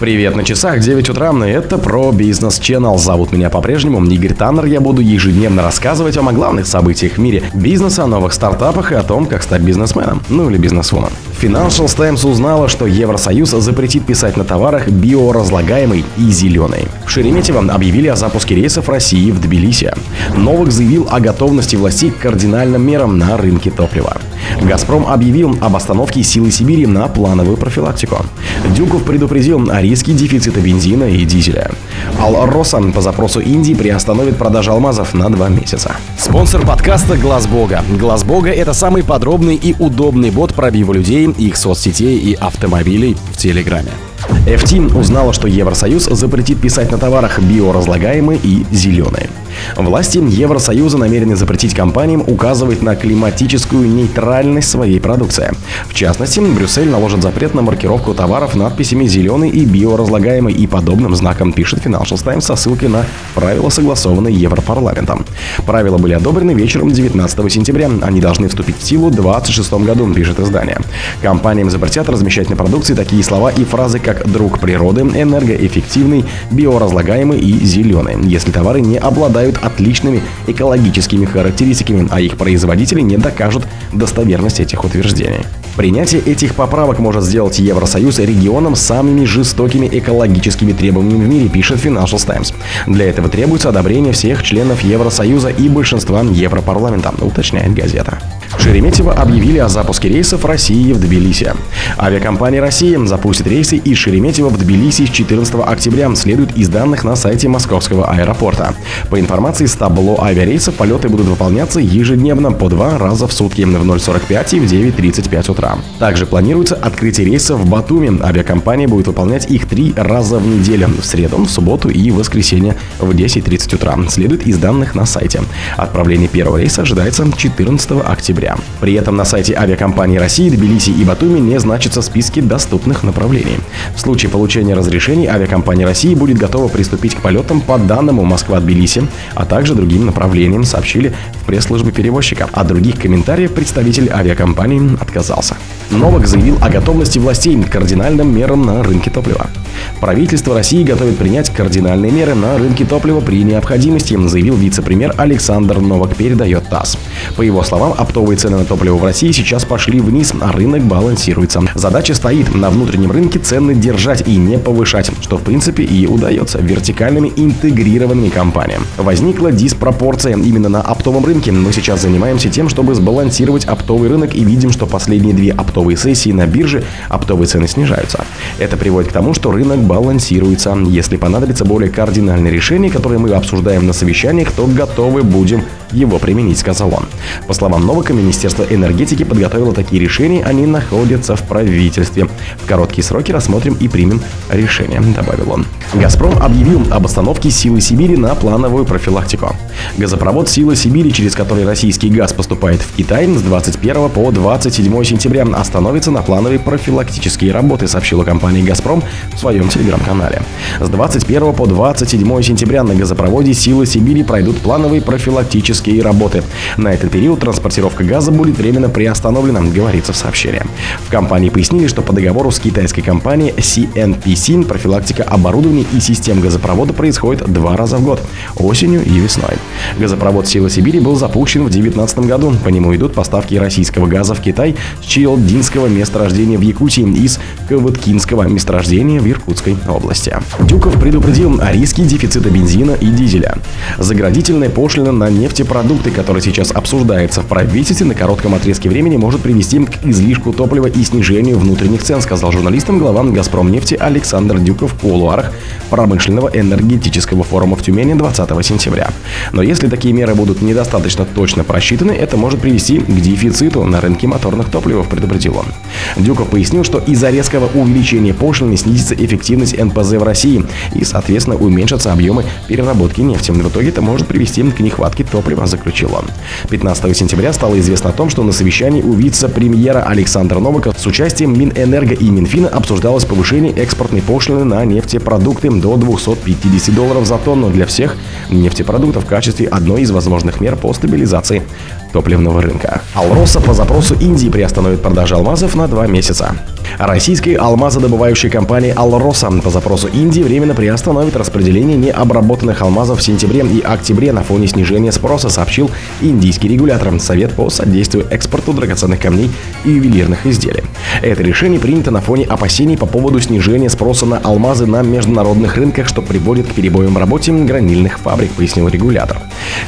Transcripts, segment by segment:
Привет на часах, 9 утра, это про бизнес Channel. Зовут меня по-прежнему Игорь Таннер. Я буду ежедневно рассказывать вам о главных событиях в мире бизнеса, о новых стартапах и о том, как стать бизнесменом, ну или бизнесвумен. Financial Times узнала, что Евросоюз запретит писать на товарах биоразлагаемый и зеленый. В Шереметьево объявили о запуске рейсов России в Тбилиси. Новак заявил о готовности властей к кардинальным мерам на рынке топлива. «Газпром» объявил об остановке силы Сибири на плановую профилактику. Дюков предупредил о риске дефицита бензина и дизеля. Ал-Роса по запросу Индии приостановит продажу алмазов на два месяца. Спонсор подкаста «Глаз Бога». «Глаз Бога» — это самый подробный и удобный бот пробива людей, их соцсетей и автомобилей в Телеграме. FT узнала, что Евросоюз запретит писать на товарах биоразлагаемые и зеленые. Власти Евросоюза намерены запретить компаниям указывать на климатическую нейтральность своей продукции. В частности, Брюссель наложит запрет на маркировку товаров надписями «зеленый» и «биоразлагаемый» и подобным знаком, пишет Financial Times со ссылкой на правила, согласованные Европарламентом. Правила были одобрены вечером 19 сентября. Они должны вступить в силу в 2026 году, пишет издание. Компаниям запретят размещать на продукции такие слова и фразы, как «друг природы», «энергоэффективный», «биоразлагаемый» и «зеленый», если товары не обладают обладают отличными экологическими характеристиками, а их производители не докажут достоверность этих утверждений. Принятие этих поправок может сделать Евросоюз регионом самыми жестокими экологическими требованиями в мире, пишет Financial Times. Для этого требуется одобрение всех членов Евросоюза и большинства Европарламента, уточняет газета. Шереметьево объявили о запуске рейсов России в Тбилиси. Авиакомпания России запустит рейсы из Шереметьево в Тбилиси с 14 октября, следует из данных на сайте Московского аэропорта. По информации с табло авиарейсов, полеты будут выполняться ежедневно по два раза в сутки в 0.45 и в 9.35 утра. Также планируется открытие рейсов в Батуми. Авиакомпания будет выполнять их три раза в неделю – в среду, в субботу и в воскресенье в 10.30 утра, следует из данных на сайте. Отправление первого рейса ожидается 14 октября. При этом на сайте авиакомпании России, Тбилиси и Батуми не значатся списки доступных направлений. В случае получения разрешений авиакомпания России будет готова приступить к полетам по данному Москва-Тбилиси, а также другим направлениям, сообщили в пресс-службе перевозчика. От других комментариев представитель авиакомпании отказался. Новак заявил о готовности властей к кардинальным мерам на рынке топлива. Правительство России готовит принять кардинальные меры на рынке топлива при необходимости, заявил вице-премьер Александр Новак, передает ТАСС. По его словам, оптовые цены на топливо в России сейчас пошли вниз, а рынок балансируется. Задача стоит на внутреннем рынке цены держать и не повышать, что в принципе и удается вертикальными интегрированными компаниям. Возникла диспропорция именно на оптовом рынке. Мы сейчас занимаемся тем, чтобы сбалансировать оптовый рынок и видим, что последние две оптовые сессии на бирже оптовые цены снижаются. Это приводит к тому, что рынок балансируется. Если понадобится более кардинальное решение, которое мы обсуждаем на совещаниях, то готовы будем его применить, сказал он. По словам Новака, Министерство энергетики подготовило такие решения, они находятся в правительстве. В короткие сроки рассмотрим и примем решение, добавил он. «Газпром» объявил об остановке «Силы Сибири» на плановую профилактику. Газопровод «Сила Сибири», через который российский газ поступает в Китай, с 21 по 27 сентября остановится на плановые профилактические работы, сообщила компания «Газпром» в своем телеграм-канале. С 21 по 27 сентября на газопроводе «Сила Сибири» пройдут плановые профилактические работы. На этот период транспортировка газа будет временно приостановлена, говорится в сообщении. В компании пояснили, что по договору с китайской компанией CNPC профилактика оборудования и систем газопровода происходит два раза в год – осенью и весной. Газопровод «Сила Сибири» был запущен в 2019 году. По нему идут поставки российского газа в Китай с Чилдинского месторождения в Якутии и из Кавыткинского месторождения в Иркутской области. Дюков предупредил о риске дефицита бензина и дизеля. Заградительная пошлина на нефтепродукты, которая сейчас обсуждается в правительстве, на коротком отрезке времени может привести к излишку топлива и снижению внутренних цен, сказал журналистам глава «Газпром» нефти Александр Дюков в кулуарах промышленного энергетического форума в Тюмени 20 сентября. Но если такие меры будут недостаточно точно просчитаны, это может привести к дефициту на рынке моторных топливов, предупредил он. Дюков пояснил, что из-за резкого увеличения пошлины снизится эффективность НПЗ в России и, соответственно, уменьшатся объемы переработки нефти. В итоге это может привести к нехватке топлива, заключил он. 15 сентября стало известно о том, что на совещании у вице-премьера Александра Новака с участием Минэнерго и Минфина обсуждалось повышение экспортной пошлины на нефтепродукты до 250 долларов за тонну для всех нефтепродуктов в качестве одной из возможных мер по стабилизации топливного рынка. Алроса по запросу Индии приостановит продажи алмазов на два месяца. Российской алмазодобывающей компании «Алроса» по запросу Индии временно приостановит распределение необработанных алмазов в сентябре и октябре на фоне снижения спроса, сообщил индийский регулятор Совет по содействию экспорту драгоценных камней и ювелирных изделий. Это решение принято на фоне опасений по поводу снижения спроса на алмазы на международных рынках, что приводит к перебоям в работе гранильных фабрик, пояснил регулятор.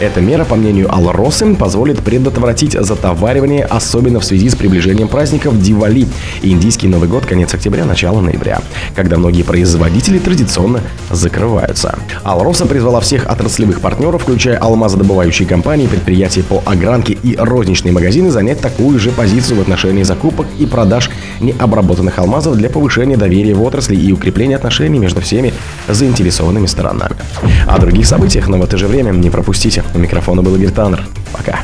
Эта мера, по мнению Алросы, позволит предотвратить затоваривание, особенно в связи с приближением праздников Дивали. Индийский Новый год конец октября, начало ноября, когда многие производители традиционно закрываются. Алроса призвала всех отраслевых партнеров, включая алмазодобывающие компании, предприятия по огранке и розничные магазины, занять такую же позицию в отношении закупок и продаж необработанных алмазов для повышения доверия в отрасли и укрепления отношений между всеми заинтересованными сторонами. О других событиях, но в это же время не пропустите. У микрофона был Игорь Таннер. Пока.